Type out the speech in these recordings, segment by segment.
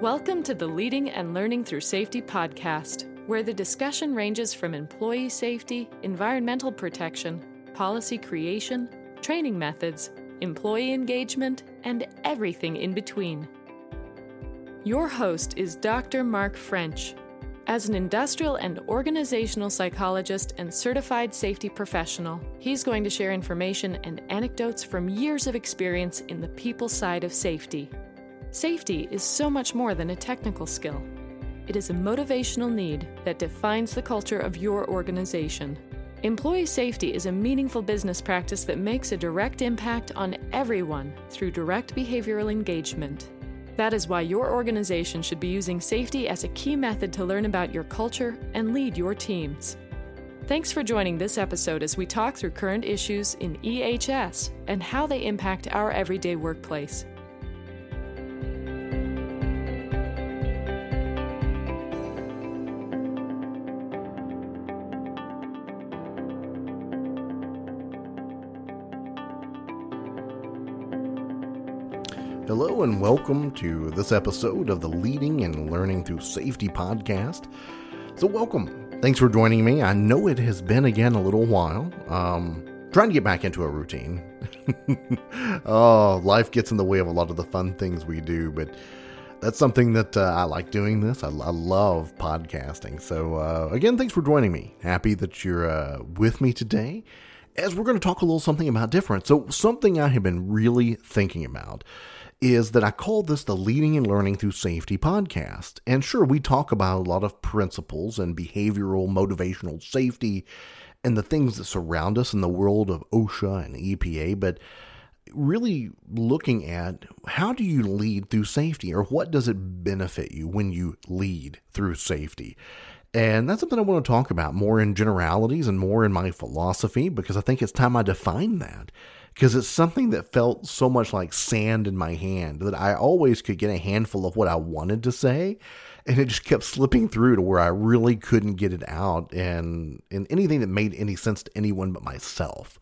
Welcome to the Leading and Learning Through Safety podcast, where the discussion ranges from employee safety, environmental protection, policy creation, training methods, employee engagement, and everything in between. Your host is Dr. Mark French. As an industrial and organizational psychologist and certified safety professional, he's going to share information and anecdotes from years of experience in the people side of safety. Safety is so much more than a technical skill. It is a motivational need that defines the culture of your organization. Employee safety is a meaningful business practice that makes a direct impact on everyone through direct behavioral engagement. That is why your organization should be using safety as a key method to learn about your culture and lead your teams. Thanks for joining this episode as we talk through current issues in EHS and how they impact our everyday workplace. And welcome to this episode of the Leading and Learning Through Safety podcast. So, welcome. Thanks for joining me. I know it has been again a little while. Um, trying to get back into a routine. oh, life gets in the way of a lot of the fun things we do, but that's something that uh, I like doing this. I, I love podcasting. So, uh, again, thanks for joining me. Happy that you're uh, with me today as we're going to talk a little something about different. So, something I have been really thinking about is that I call this the Leading and Learning Through Safety podcast. And sure, we talk about a lot of principles and behavioral motivational safety and the things that surround us in the world of OSHA and EPA, but really looking at how do you lead through safety or what does it benefit you when you lead through safety? And that's something I want to talk about more in generalities and more in my philosophy because I think it's time I define that because it's something that felt so much like sand in my hand that I always could get a handful of what I wanted to say and it just kept slipping through to where I really couldn't get it out and in anything that made any sense to anyone but myself.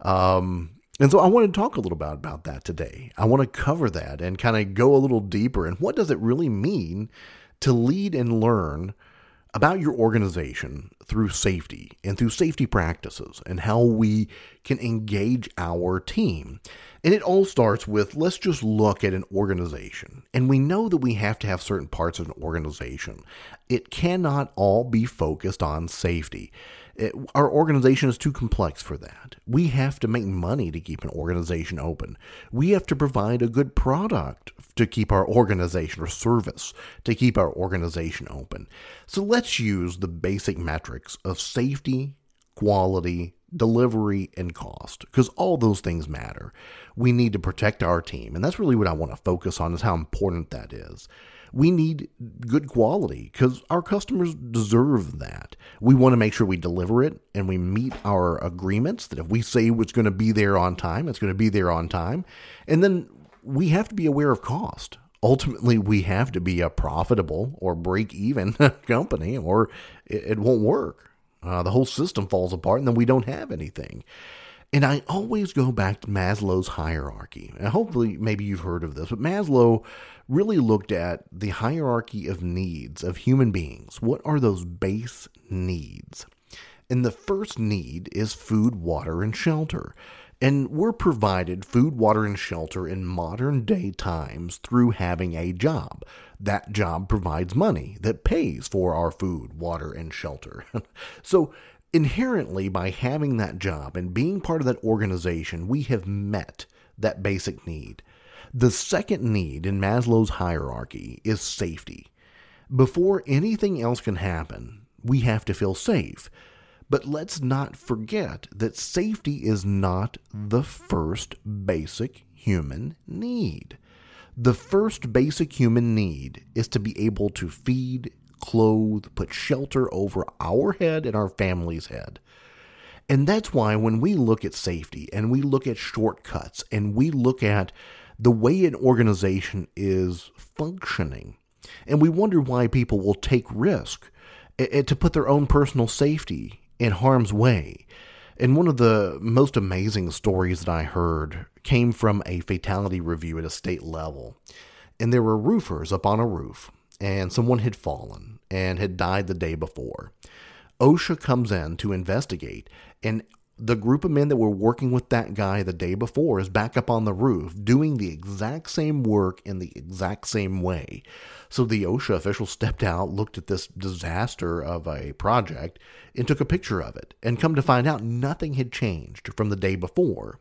Um, and so I want to talk a little bit about that today. I want to cover that and kind of go a little deeper and what does it really mean to lead and learn about your organization through safety and through safety practices and how we can engage our team. And it all starts with let's just look at an organization. And we know that we have to have certain parts of an organization. It cannot all be focused on safety. It, our organization is too complex for that. We have to make money to keep an organization open. We have to provide a good product to keep our organization or service to keep our organization open. So let's use the basic metrics of safety, quality, delivery, and cost because all those things matter. We need to protect our team, and that's really what I want to focus on is how important that is we need good quality because our customers deserve that. We want to make sure we deliver it and we meet our agreements that if we say it's going to be there on time, it's going to be there on time. And then we have to be aware of cost. Ultimately, we have to be a profitable or break even company or it, it won't work. Uh, the whole system falls apart and then we don't have anything. And I always go back to Maslow's hierarchy. And hopefully, maybe you've heard of this, but Maslow really looked at the hierarchy of needs of human beings. What are those base needs? And the first need is food, water, and shelter. And we're provided food, water, and shelter in modern day times through having a job. That job provides money that pays for our food, water, and shelter. so inherently, by having that job and being part of that organization, we have met that basic need. The second need in Maslow's hierarchy is safety. Before anything else can happen, we have to feel safe. But let's not forget that safety is not the first basic human need. The first basic human need is to be able to feed, clothe, put shelter over our head and our family's head. And that's why when we look at safety and we look at shortcuts and we look at the way an organization is functioning, and we wonder why people will take risk eh, eh, to put their own personal safety in harm's way. And one of the most amazing stories that I heard came from a fatality review at a state level. and there were roofers up on a roof, and someone had fallen and had died the day before. OSHA comes in to investigate, and the group of men that were working with that guy the day before is back up on the roof doing the exact same work in the exact same way. So the OSHA official stepped out, looked at this disaster of a project, and took a picture of it. And come to find out, nothing had changed from the day before.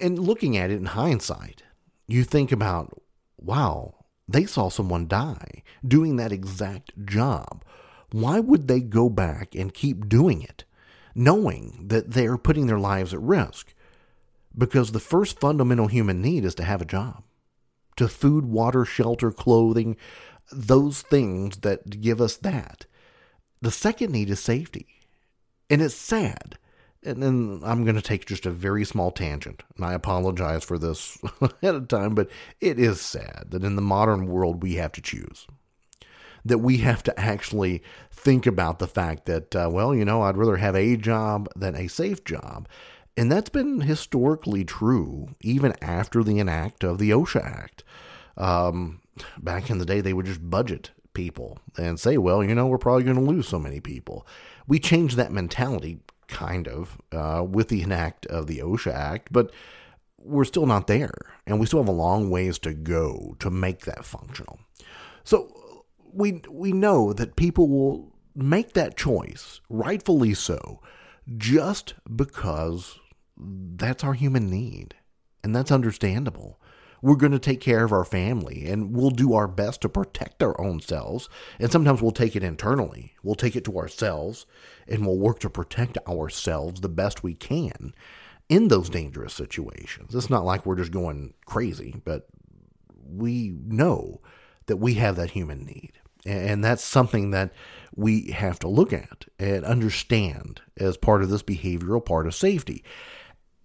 And looking at it in hindsight, you think about, wow, they saw someone die doing that exact job. Why would they go back and keep doing it? knowing that they're putting their lives at risk. Because the first fundamental human need is to have a job, to food, water, shelter, clothing, those things that give us that. The second need is safety. And it's sad. And then I'm going to take just a very small tangent. And I apologize for this ahead of time, but it is sad that in the modern world we have to choose that we have to actually think about the fact that, uh, well, you know, I'd rather have a job than a safe job. And that's been historically true even after the enact of the OSHA Act. Um, back in the day, they would just budget people and say, well, you know, we're probably going to lose so many people. We changed that mentality, kind of, uh, with the enact of the OSHA Act, but we're still not there. And we still have a long ways to go to make that functional. So we we know that people will make that choice, rightfully so, just because that's our human need. And that's understandable. We're going to take care of our family and we'll do our best to protect our own selves. And sometimes we'll take it internally. We'll take it to ourselves and we'll work to protect ourselves the best we can in those dangerous situations. It's not like we're just going crazy, but we know that we have that human need. And that's something that we have to look at and understand as part of this behavioral part of safety.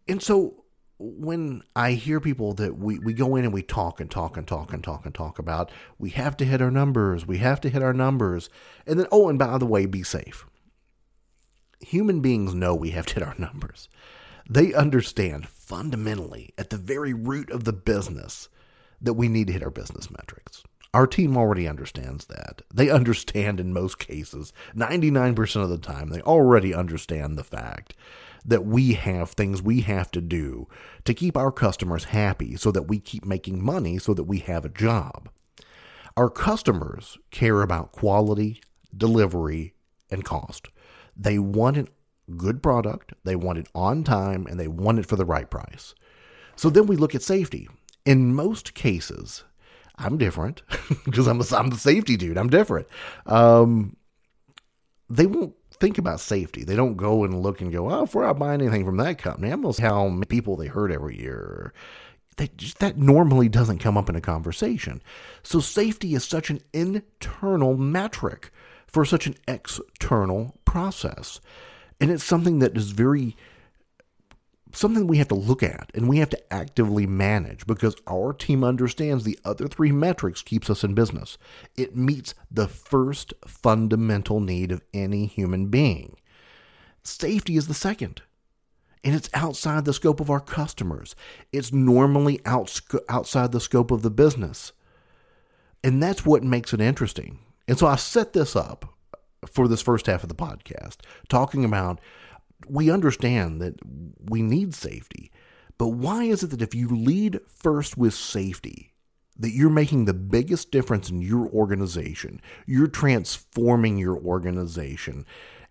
And so when I hear people that we, we go in and we talk and talk and talk and talk and talk about, we have to hit our numbers, we have to hit our numbers. And then, oh, and by the way, be safe. Human beings know we have to hit our numbers. They understand fundamentally at the very root of the business that we need to hit our business metrics. Our team already understands that. They understand in most cases, 99% of the time, they already understand the fact that we have things we have to do to keep our customers happy so that we keep making money so that we have a job. Our customers care about quality, delivery, and cost. They want a good product, they want it on time, and they want it for the right price. So then we look at safety. In most cases, I'm different because I'm, I'm the safety dude. I'm different. Um, they won't think about safety. They don't go and look and go, oh, if we're not buying anything from that company, I'm going to how many people they hurt every year. Just, that normally doesn't come up in a conversation. So safety is such an internal metric for such an external process. And it's something that is very something we have to look at and we have to actively manage because our team understands the other three metrics keeps us in business. It meets the first fundamental need of any human being. Safety is the second. And it's outside the scope of our customers. It's normally out, outside the scope of the business. And that's what makes it interesting. And so I set this up for this first half of the podcast, talking about we understand that we need safety. But why is it that if you lead first with safety, that you're making the biggest difference in your organization, you're transforming your organization,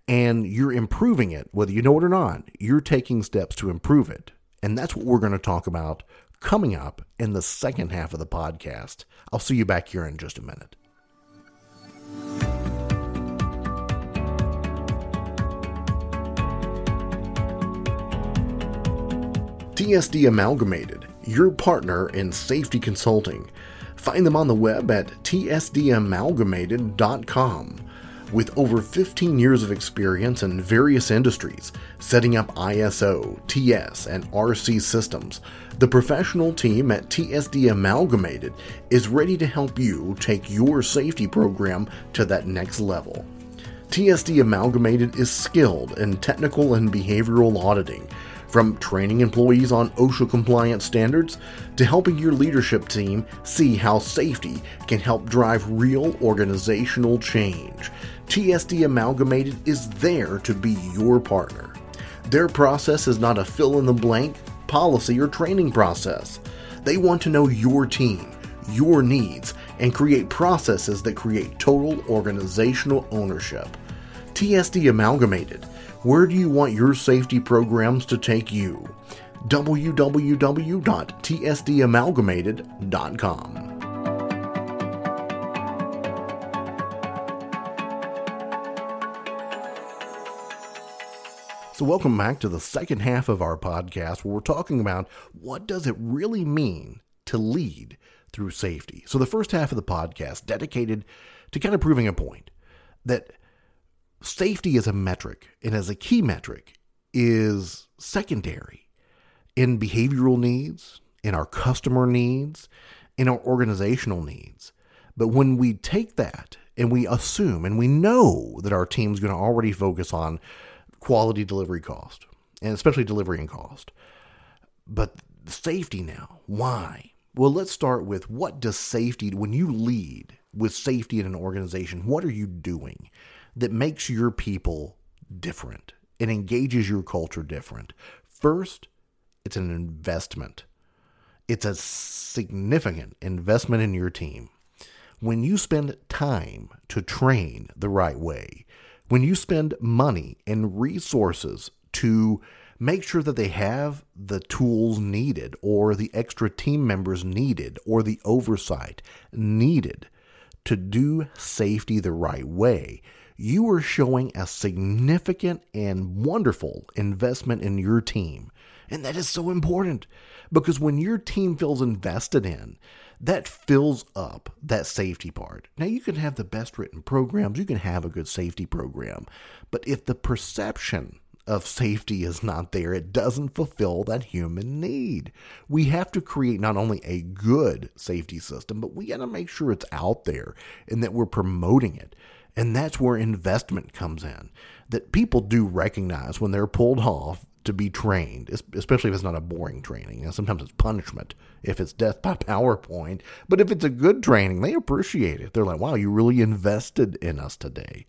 and you're improving it, whether you know it or not, you're taking steps to improve it. And that's what we're going to talk about coming up in the second half of the podcast. I'll see you back here in just a minute. TSD Amalgamated, your partner in safety consulting. Find them on the web at tsdamalgamated.com. With over 15 years of experience in various industries, setting up ISO, TS, and RC systems, the professional team at TSD Amalgamated is ready to help you take your safety program to that next level. TSD Amalgamated is skilled in technical and behavioral auditing From training employees on OSHA compliance standards to helping your leadership team see how safety can help drive real organizational change, TSD Amalgamated is there to be your partner. Their process is not a fill in the blank policy or training process. They want to know your team, your needs, and create processes that create total organizational ownership. TSD Amalgamated where do you want your safety programs to take you? www.tsdamalgamated.com. So welcome back to the second half of our podcast where we're talking about what does it really mean to lead through safety. So the first half of the podcast dedicated to kind of proving a point that safety as a metric and as a key metric is secondary in behavioral needs, in our customer needs, in our organizational needs. But when we take that and we assume and we know that our team's going to already focus on quality delivery cost, and especially delivery and cost, but safety now, why? Well, let's start with what does safety, when you lead with safety in an organization, what are you doing? That makes your people different and engages your culture different. First, it's an investment. It's a significant investment in your team. When you spend time to train the right way, when you spend money and resources to make sure that they have the tools needed or the extra team members needed or the oversight needed to do safety the right way, you are showing a significant and wonderful investment in your team. And that is so important because when your team feels invested in, that fills up that safety part. Now, you can have the best written programs, you can have a good safety program, but if the perception of safety is not there, it doesn't fulfill that human need. We have to create not only a good safety system, but we got to make sure it's out there and that we're promoting it. And that's where investment comes in. That people do recognize when they're pulled off to be trained, especially if it's not a boring training. And sometimes it's punishment if it's death by PowerPoint. But if it's a good training, they appreciate it. They're like, wow, you really invested in us today.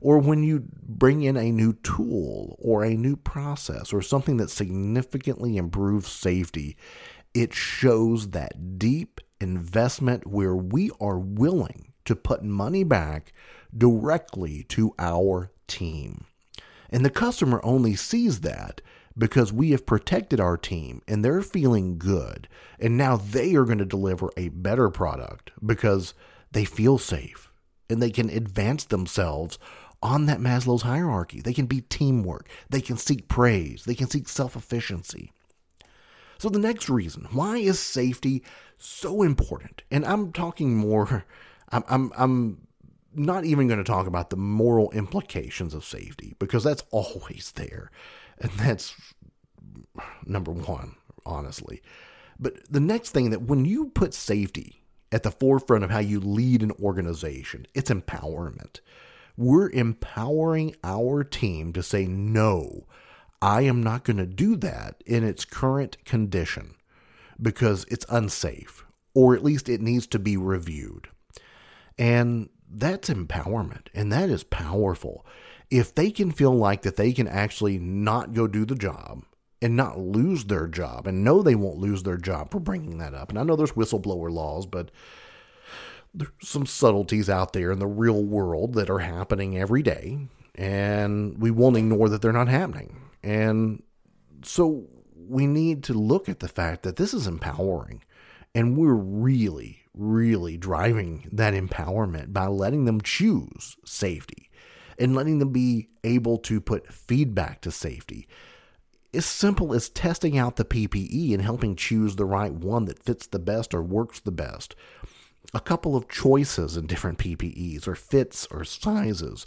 Or when you bring in a new tool or a new process or something that significantly improves safety, it shows that deep investment where we are willing to put money back directly to our team. And the customer only sees that because we have protected our team and they're feeling good. And now they are going to deliver a better product because they feel safe and they can advance themselves on that Maslow's hierarchy. They can be teamwork, they can seek praise, they can seek self efficiency. So, the next reason why is safety so important? And I'm talking more, I'm, I'm, I'm not even going to talk about the moral implications of safety because that's always there. And that's number one, honestly. But the next thing that when you put safety at the forefront of how you lead an organization, it's empowerment. We're empowering our team to say, no, I am not going to do that in its current condition because it's unsafe, or at least it needs to be reviewed. And that's empowerment and that is powerful. If they can feel like that they can actually not go do the job and not lose their job and know they won't lose their job for bringing that up. And I know there's whistleblower laws, but there's some subtleties out there in the real world that are happening every day and we won't ignore that they're not happening. And so we need to look at the fact that this is empowering and we're really really driving that empowerment by letting them choose safety and letting them be able to put feedback to safety. As simple as testing out the PPE and helping choose the right one that fits the best or works the best. A couple of choices in different PPEs or fits or sizes,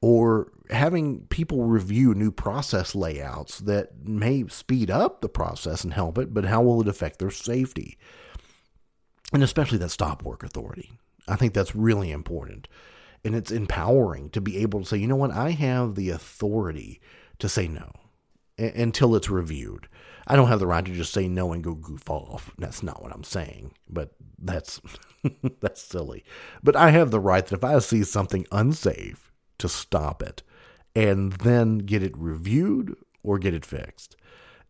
or having people review new process layouts that may speed up the process and help it, but how will it affect their safety? And especially that stop work authority. I think that's really important. And it's empowering to be able to say, you know what, I have the authority to say no. until it's reviewed. I don't have the right to just say no and go goof off. That's not what I'm saying, but that's that's silly. But I have the right that if I see something unsafe to stop it and then get it reviewed or get it fixed.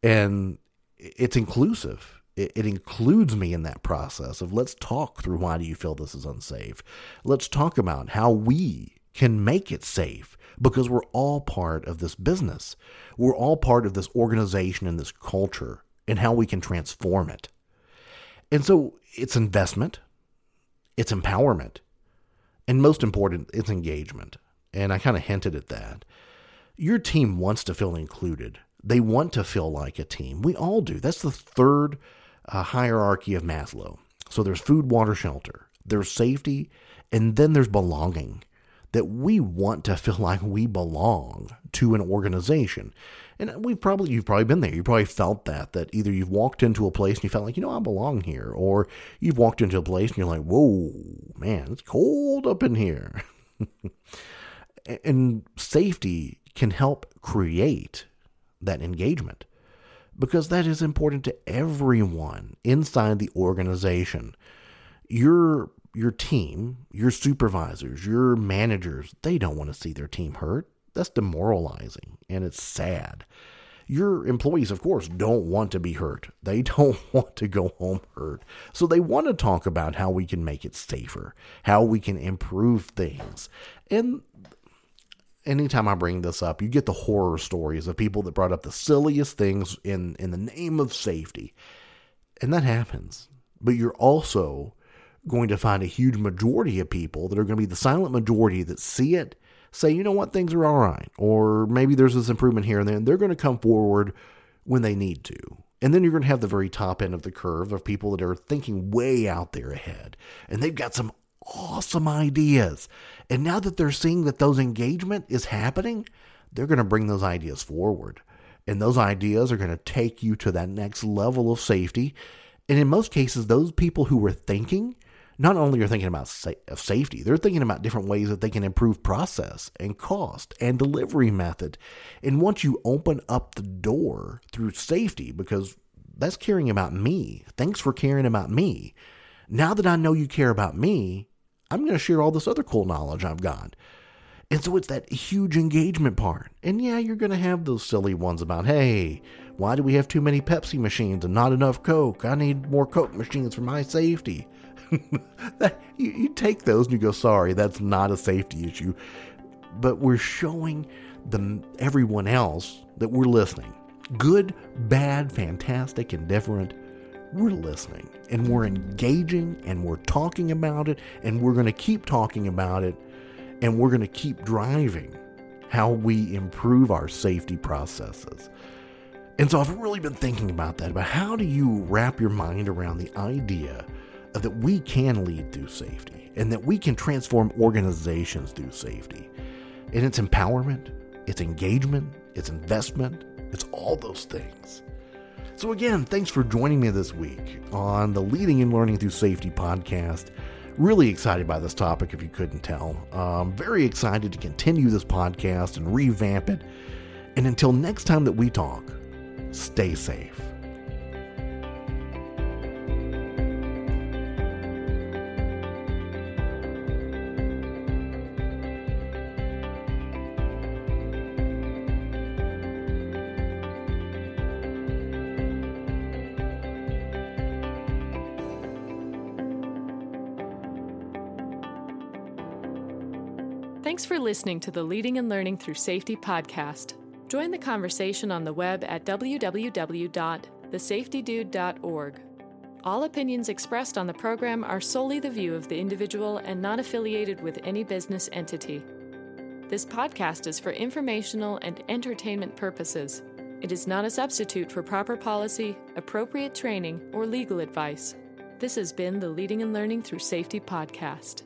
And it's inclusive. It, it includes me in that process of let's talk through why do you feel this is unsafe. Let's talk about how we can make it safe because we're all part of this business. We're all part of this organization and this culture and how we can transform it. And so it's investment, it's empowerment, and most important, it's engagement. And I kind of hinted at that. Your team wants to feel included. They want to feel like a team. We all do. That's the third uh, hierarchy of Maslow. So there's food, water, shelter, there's safety, and then there's belonging that we want to feel like we belong to an organization. And we've probably you've probably been there. You probably felt that that either you've walked into a place and you felt like, you know, I belong here, or you've walked into a place and you're like, whoa, man, it's cold up in here. and safety can help create that engagement because that is important to everyone inside the organization. Your your team, your supervisors, your managers, they don't want to see their team hurt. That's demoralizing and it's sad. Your employees, of course, don't want to be hurt. They don't want to go home hurt. So they want to talk about how we can make it safer, how we can improve things. And anytime I bring this up, you get the horror stories of people that brought up the silliest things in, in the name of safety. And that happens. But you're also going to find a huge majority of people that are going to be the silent majority that see it, say, you know what, things are all right, or maybe there's this improvement here and then. They're going to come forward when they need to. And then you're going to have the very top end of the curve of people that are thinking way out there ahead. And they've got some awesome ideas. And now that they're seeing that those engagement is happening, they're going to bring those ideas forward. And those ideas are going to take you to that next level of safety. And in most cases, those people who were thinking not only are thinking about sa- safety, they're thinking about different ways that they can improve process and cost and delivery method. And once you open up the door through safety, because that's caring about me, thanks for caring about me. Now that I know you care about me, I'm going to share all this other cool knowledge I've got. And so it's that huge engagement part. And yeah, you're going to have those silly ones about, hey, why do we have too many Pepsi machines and not enough Coke? I need more Coke machines for my safety. you, you take those and you go, sorry, that's not a safety issue. But we're showing the, everyone else that we're listening. Good, bad, fantastic, indifferent. We're listening and we're engaging and we're talking about it and we're going to keep talking about it and we're going to keep driving how we improve our safety processes. And so I've really been thinking about that about how do you wrap your mind around the idea that we can lead through safety and that we can transform organizations through safety. And it's empowerment, it's engagement, it's investment, it's all those things. So, again, thanks for joining me this week on the Leading and Learning Through Safety podcast. Really excited by this topic, if you couldn't tell. Um, very excited to continue this podcast and revamp it. And until next time that we talk, stay safe. Thanks for listening to the Leading and Learning Through Safety podcast. Join the conversation on the web at www.thesafetydude.org. All opinions expressed on the program are solely the view of the individual and not affiliated with any business entity. This podcast is for informational and entertainment purposes. It is not a substitute for proper policy, appropriate training, or legal advice. This has been the Leading and Learning Through Safety podcast.